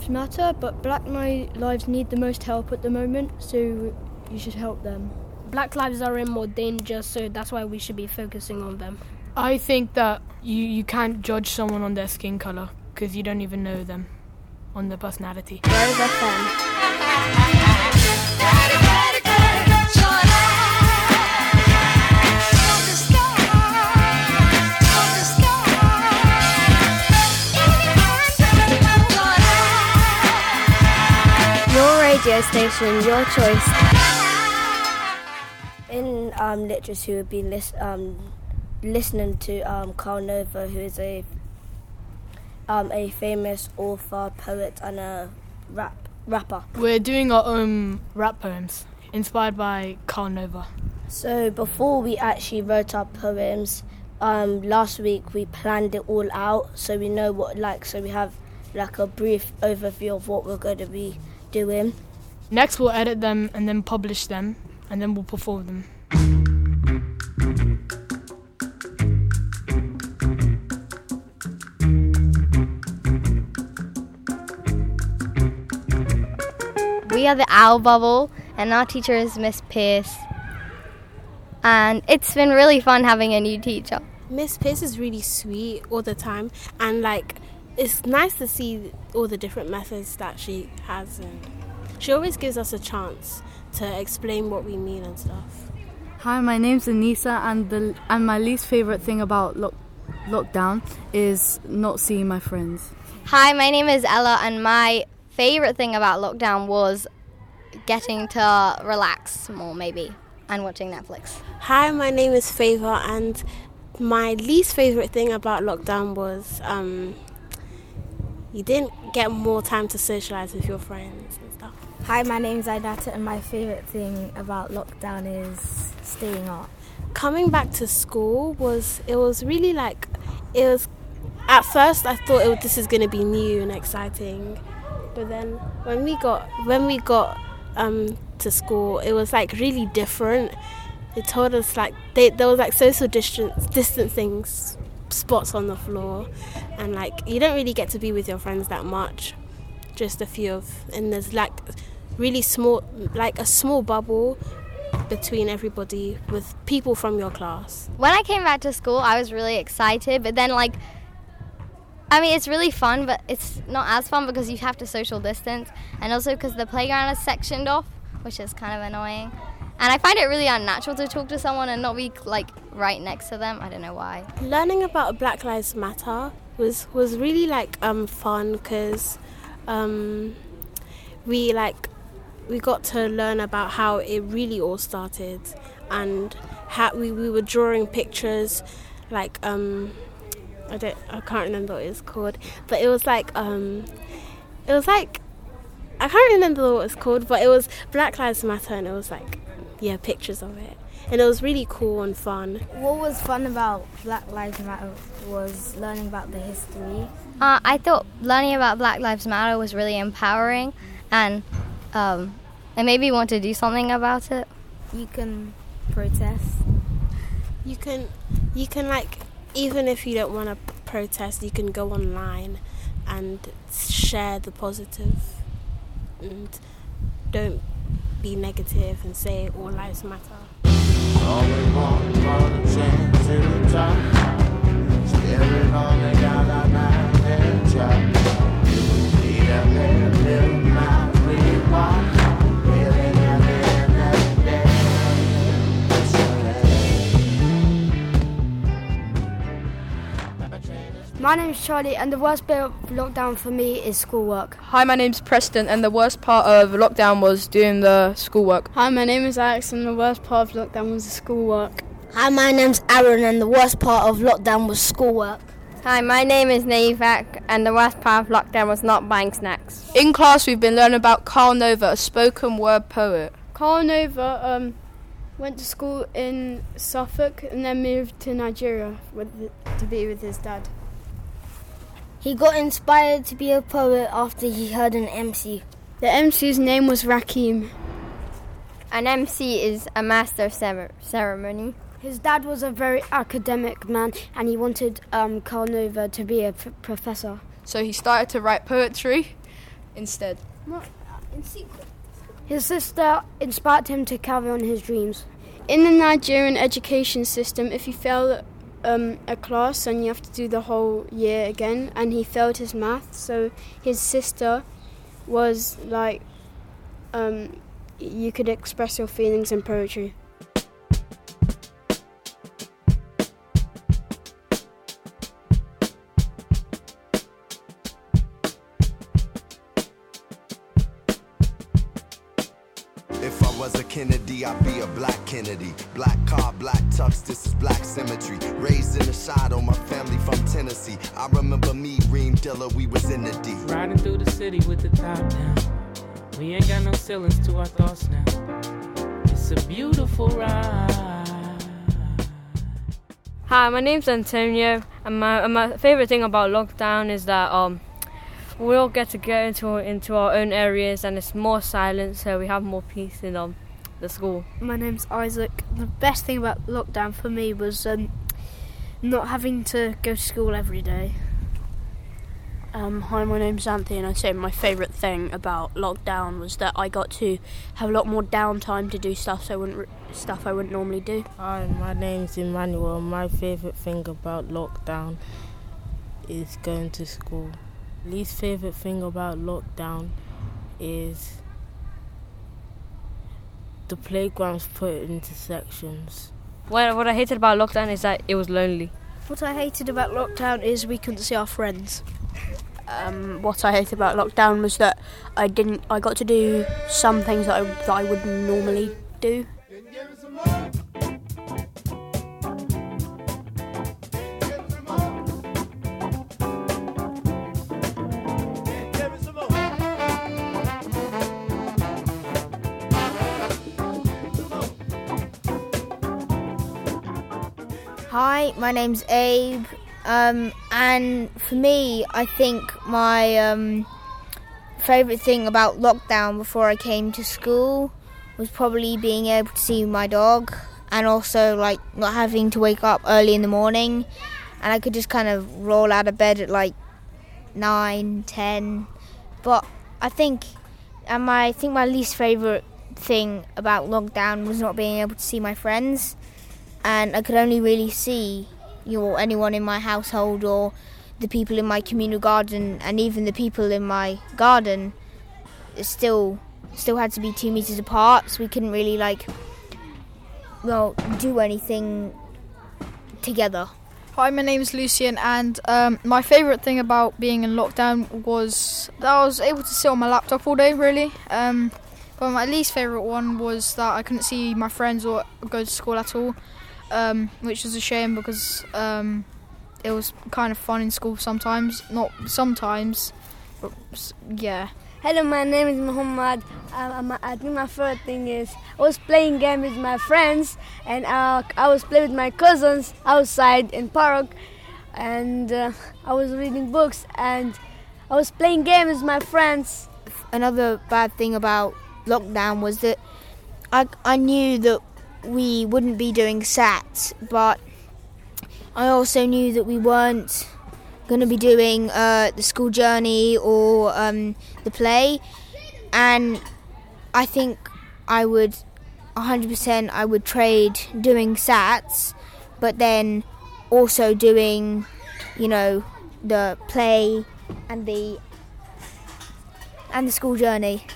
Lives matter, but Black lives need the most help at the moment, so you should help them. Black lives are in more danger, so that's why we should be focusing on them. I think that you, you can't judge someone on their skin color because you don't even know them on their personality. Rose FM. Station, your choice. In um, literature, we've been lis- um, listening to um, Karl Nova, who is a um, a famous author, poet, and a rap rapper. We're doing our own rap poems inspired by Karl Nova. So before we actually wrote our poems, um, last week we planned it all out, so we know what like. So we have like a brief overview of what we're going to be doing. Next, we'll edit them and then publish them, and then we'll perform them. We are the Owl Bubble, and our teacher is Miss Pierce. And it's been really fun having a new teacher. Miss Pierce is really sweet all the time, and like it's nice to see all the different methods that she has and she always gives us a chance to explain what we mean and stuff. Hi, my name's Anissa, and the and my least favorite thing about lock, lockdown is not seeing my friends. Hi, my name is Ella, and my favorite thing about lockdown was getting to relax more, maybe, and watching Netflix. Hi, my name is Favor, and my least favorite thing about lockdown was um, you didn't get more time to socialize with your friends and stuff. Hi, my name's Aidata, and my favourite thing about lockdown is staying up. Coming back to school was it was really like it was. At first, I thought it, this is going to be new and exciting, but then when we got when we got um, to school, it was like really different. They told us like they, there was like social distance distancing spots on the floor, and like you don't really get to be with your friends that much. Just a few of, and there's like really small, like a small bubble between everybody with people from your class. When I came back to school, I was really excited, but then like. I mean, it's really fun, but it's not as fun because you have to social distance, and also because the playground is sectioned off, which is kind of annoying. And I find it really unnatural to talk to someone and not be like right next to them. I don't know why. Learning about Black Lives Matter was was really like um, fun because um, we like we got to learn about how it really all started and how we, we were drawing pictures like um, I don't I can't remember what it's called but it was like um, it was like I can't remember what it's called but it was Black Lives Matter and it was like yeah, pictures of it. And it was really cool and fun. What was fun about Black Lives Matter was learning about the history. Uh, I thought learning about Black Lives Matter was really empowering and um, it maybe me want to do something about it. You can protest. You can, you can like, even if you don't want to protest, you can go online and share the positive and don't be negative and say all lives matter. My name's Charlie, and the worst bit of lockdown for me is schoolwork. Hi, my name's Preston, and the worst part of lockdown was doing the schoolwork. Hi, my name is Alex, and the worst part of lockdown was the schoolwork. Hi, my name's Aaron, and the worst part of lockdown was schoolwork. Hi, my name is Naivak, and the worst part of lockdown was not buying snacks. In class, we've been learning about Karl Nova, a spoken word poet. Karl Nova um, went to school in Suffolk and then moved to Nigeria with, to be with his dad. He got inspired to be a poet after he heard an MC. The MC's name was Rakim. An MC is a master of ceremony. His dad was a very academic man and he wanted um, Karl Nova to be a p- professor. So he started to write poetry instead. In secret. His sister inspired him to carry on his dreams. In the Nigerian education system, if you fail um, a class and you have to do the whole year again, and he failed his math, so his sister was like, um, you could express your feelings in poetry. From Tennessee. I remember me, Reem Dilla, we was in the D. Riding through the city with the top down. We ain't got no ceilings to our thoughts now. It's a beautiful ride. Hi, my name's Antonio, and my, and my favorite thing about lockdown is that um, we all get to get into into our own areas, and it's more silent, so we have more peace in um, the school. My name's Isaac. The best thing about lockdown for me was um, not having to go to school every day. Um, hi, my name's Anthony, and I'd say my favourite thing about lockdown was that I got to have a lot more downtime to do stuff so I wouldn't stuff I wouldn't normally do. Hi, my name's Emmanuel. My favourite thing about lockdown is going to school. Least favourite thing about lockdown is the playground's put into sections. What, what I hated about lockdown is that it was lonely. What I hated about lockdown is we couldn't see our friends. Um, what I hated about lockdown was that I didn't. I got to do some things that I, that I wouldn't normally do. Hi, my name's Abe, um, and for me, I think my um, favourite thing about lockdown before I came to school was probably being able to see my dog, and also like not having to wake up early in the morning, and I could just kind of roll out of bed at like nine, ten. But I think, and my I think my least favourite thing about lockdown was not being able to see my friends and I could only really see you know anyone in my household or the people in my communal garden and even the people in my garden still still had to be two meters apart. So we couldn't really like well do anything together. Hi, my name is Lucian, and um, my favourite thing about being in lockdown was that I was able to sit on my laptop all day, really. Um, but my least favourite one was that I couldn't see my friends or go to school at all um, which is a shame because um, it was kind of fun in school sometimes. Not sometimes, but yeah. Hello, my name is Muhammad. Um, I think my favorite thing is I was playing game with my friends, and uh, I was playing with my cousins outside in park, and uh, I was reading books, and I was playing games with my friends. Another bad thing about lockdown was that I I knew that we wouldn't be doing SATs, but I also knew that we weren't going to be doing uh, the school journey or um, the play, and I think I would 100% I would trade doing SATs, but then also doing, you know, the play and the and the school journey.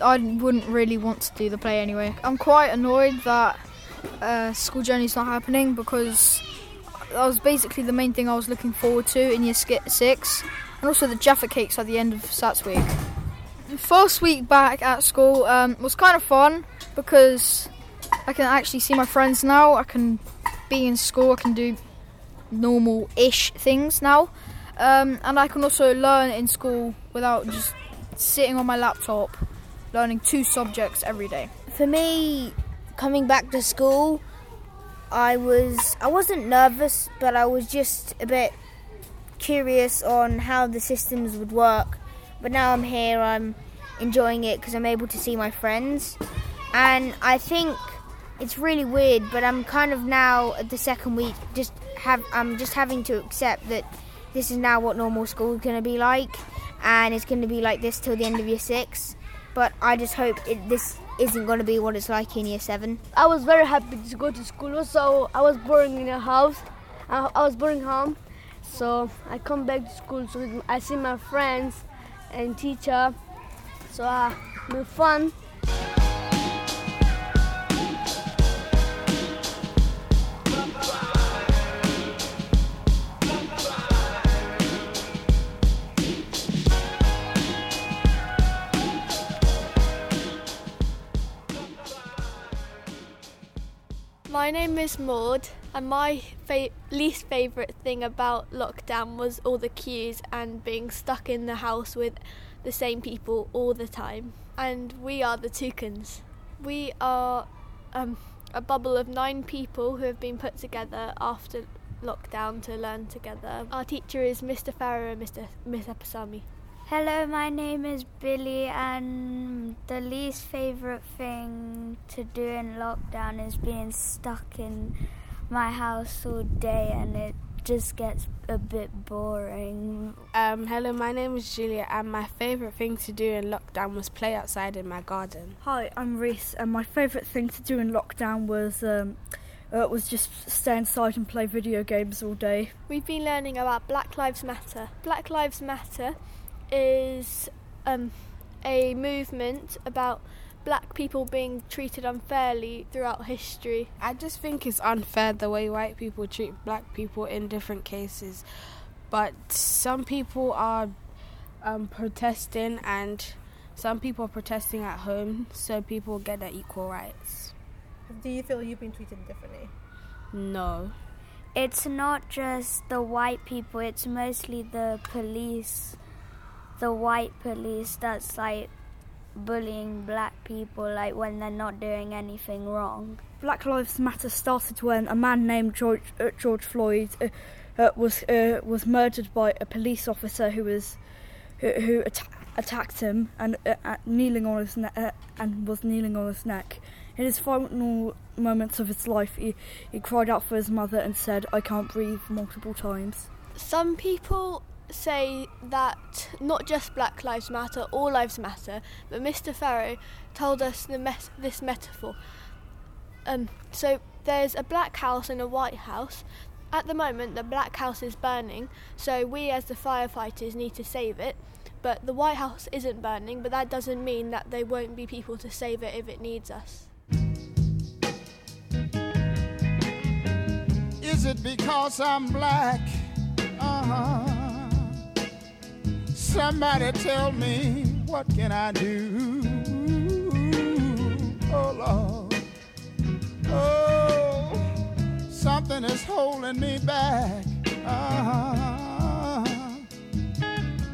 I wouldn't really want to do the play anyway. I'm quite annoyed that uh, school journey's not happening because that was basically the main thing I was looking forward to in year six, and also the Jaffa cakes at the end of SATs week. First week back at school um, was kind of fun because I can actually see my friends now. I can be in school. I can do normal-ish things now, um, and I can also learn in school without just sitting on my laptop learning two subjects every day. For me, coming back to school, I was I wasn't nervous, but I was just a bit curious on how the systems would work. But now I'm here, I'm enjoying it because I'm able to see my friends, and I think it's really weird. But I'm kind of now at the second week, just have I'm just having to accept that this is now what normal school is going to be like, and it's going to be like this till the end of year six. But I just hope it, this isn't going to be what it's like in year seven. I was very happy to go to school. So I was boring in a house. I, I was boring home. So I come back to school. So I see my friends and teacher. So uh, it's fun. My name is Maud, and my fa- least favourite thing about lockdown was all the queues and being stuck in the house with the same people all the time. And we are the Toucans. We are um, a bubble of nine people who have been put together after lockdown to learn together. Our teacher is Mr. Farrow and Mr. Miss Epasami. Hello, my name is Billy, and the least favourite thing to do in lockdown is being stuck in my house all day, and it just gets a bit boring. Um, hello, my name is Julia, and my favourite thing to do in lockdown was play outside in my garden. Hi, I'm Reese, and my favourite thing to do in lockdown was um, uh, was just stay inside and play video games all day. We've been learning about Black Lives Matter. Black Lives Matter is um, a movement about black people being treated unfairly throughout history. I just think it's unfair the way white people treat black people in different cases. But some people are um, protesting and some people are protesting at home so people get their equal rights. Do you feel you've been treated differently? No. It's not just the white people, it's mostly the police, the white police that's like bullying black people like when they're not doing anything wrong. Black Lives Matter started when a man named George uh, George Floyd uh, uh, was uh, was murdered by a police officer who was who, who atta- attacked him and uh, kneeling on his ne- uh, and was kneeling on his neck. In his final moments of his life, he, he cried out for his mother and said, "I can't breathe" multiple times. Some people say that not just Black Lives Matter, all lives matter, but Mr. Farrow told us this metaphor. Um, so there's a black house and a white house. At the moment, the black house is burning, so we as the firefighters need to save it. But the White House isn't burning, but that doesn't mean that there won't be people to save it if it needs us. Is it because I'm black? Uh-huh. Somebody tell me what can I do? Oh Lord. Oh, something is holding me back. Uh-huh.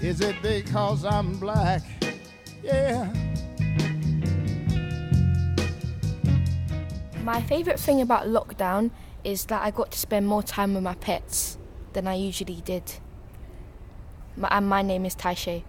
Is it because I'm black? Yeah. My favourite thing about lockdown is that I got to spend more time with my pets than I usually did. My, and my name is Taishe.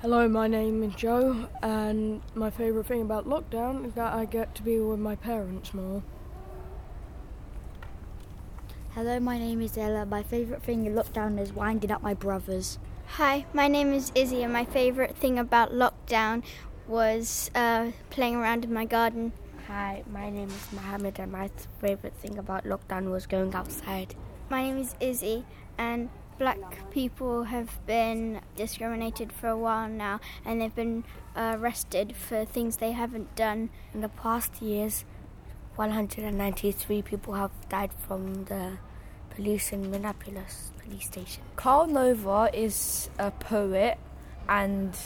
Hello, my name is Joe, and my favourite thing about lockdown is that I get to be with my parents more. Hello, my name is Ella. My favourite thing in lockdown is winding up my brothers. Hi, my name is Izzy, and my favourite thing about lockdown was uh, playing around in my garden. Hi, my name is Mohammed, and my favourite thing about lockdown was going outside. My name is Izzy, and black people have been discriminated for a while now, and they've been uh, arrested for things they haven't done. In the past years, 193 people have died from the police in Minneapolis police station. Karl Nova is a poet and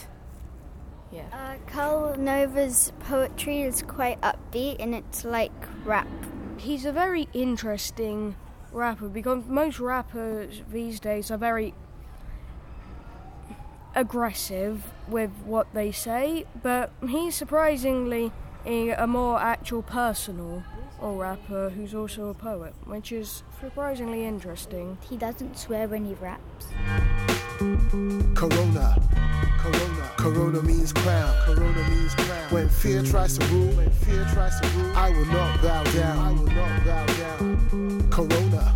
yeah. Uh, Karl Nova's poetry is quite upbeat and it's like rap. He's a very interesting rapper because most rappers these days are very aggressive with what they say, but he's surprisingly a, a more actual personal or rapper who's also a poet, which is surprisingly interesting. He doesn't swear when he raps. Corona, Corona, Corona means crown. Corona means crown. When fear tries to rule, when fear tries to rule, I will not bow down. I will not bow down. Corona,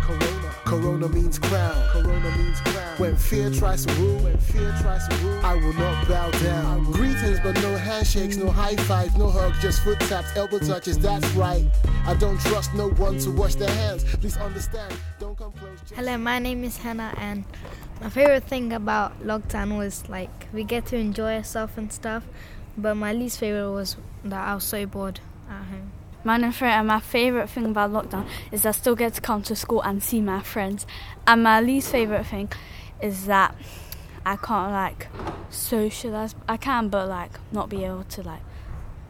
Corona, Corona means crown. Corona means crown. When fear tries to rule, when fear tries to rule, I will not bow down. Greetings, but no handshakes, no high fives, no hugs, just foot taps, elbow touches. That's right. I don't trust no one to wash their hands. Please understand. Don't come close. Hello, my name is Hannah, and my favorite thing about lockdown was like we get to enjoy ourselves and stuff. But my least favorite was that I was so bored at home. My and Fred and my favourite thing about lockdown is I still get to come to school and see my friends. And my least favourite thing is that I can't like socialise. I can, but like not be able to like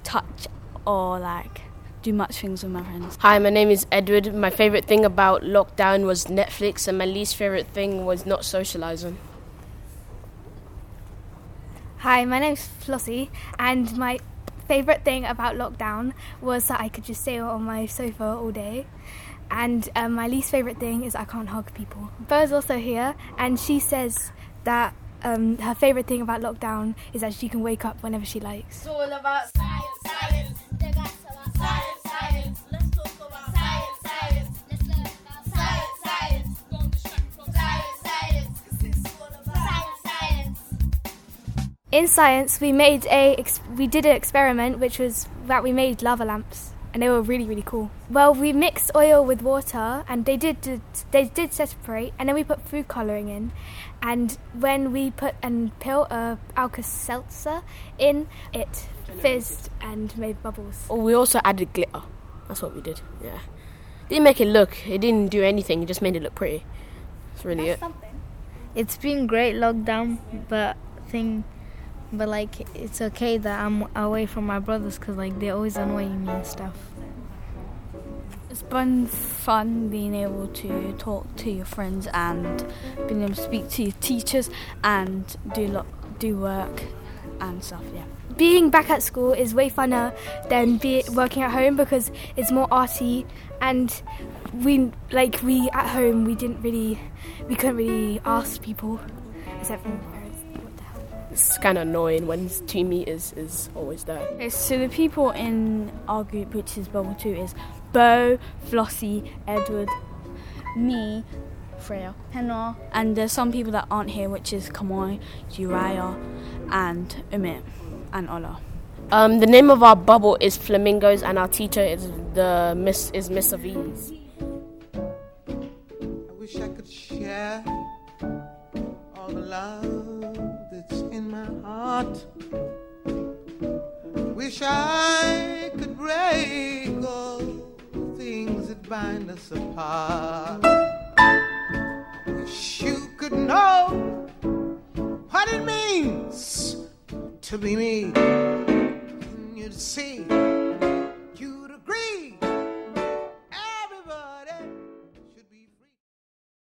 touch or like do much things with my friends. Hi, my name is Edward. My favourite thing about lockdown was Netflix, and my least favourite thing was not socialising. Hi, my name's Flossie, and my favourite thing about lockdown was that I could just stay on my sofa all day. And um, my least favourite thing is I can't hug people. Bo's also here, and she says that um, her favourite thing about lockdown is that she can wake up whenever she likes. It's all about in science we made a we did an experiment which was that we made lava lamps and they were really really cool. Well we mixed oil with water and they did, did they did separate and then we put food coloring in. And when we put a pill of Alka-Seltzer in it fizzed and made bubbles. Oh we also added glitter. That's what we did yeah. Didn't make it look it didn't do anything it just made it look pretty. That's really that's it. something. it's been great lockdown but thing but like it's okay that I'm away from my brothers because like they're always annoying me and stuff. It's been fun being able to talk to your friends and being able to speak to your teachers and do lo- do work and stuff. Yeah. Being back at school is way funner than be working at home because it's more arty and we like we at home we didn't really we couldn't really ask people except from it's kind of annoying when two meters is always there. Okay, so the people in our group, which is Bubble 2, is Bo, Flossie, Edward, me, Freya, Henna, and there's some people that aren't here, which is Kamoy, Uriah, and Umit, and Ola. Um, the name of our bubble is Flamingos, and our teacher is the Miss is Miss of Ease. I wish I could share all the love in my heart. Wish I could break all the things that bind us apart. Wish you could know what it means to be me. You'd see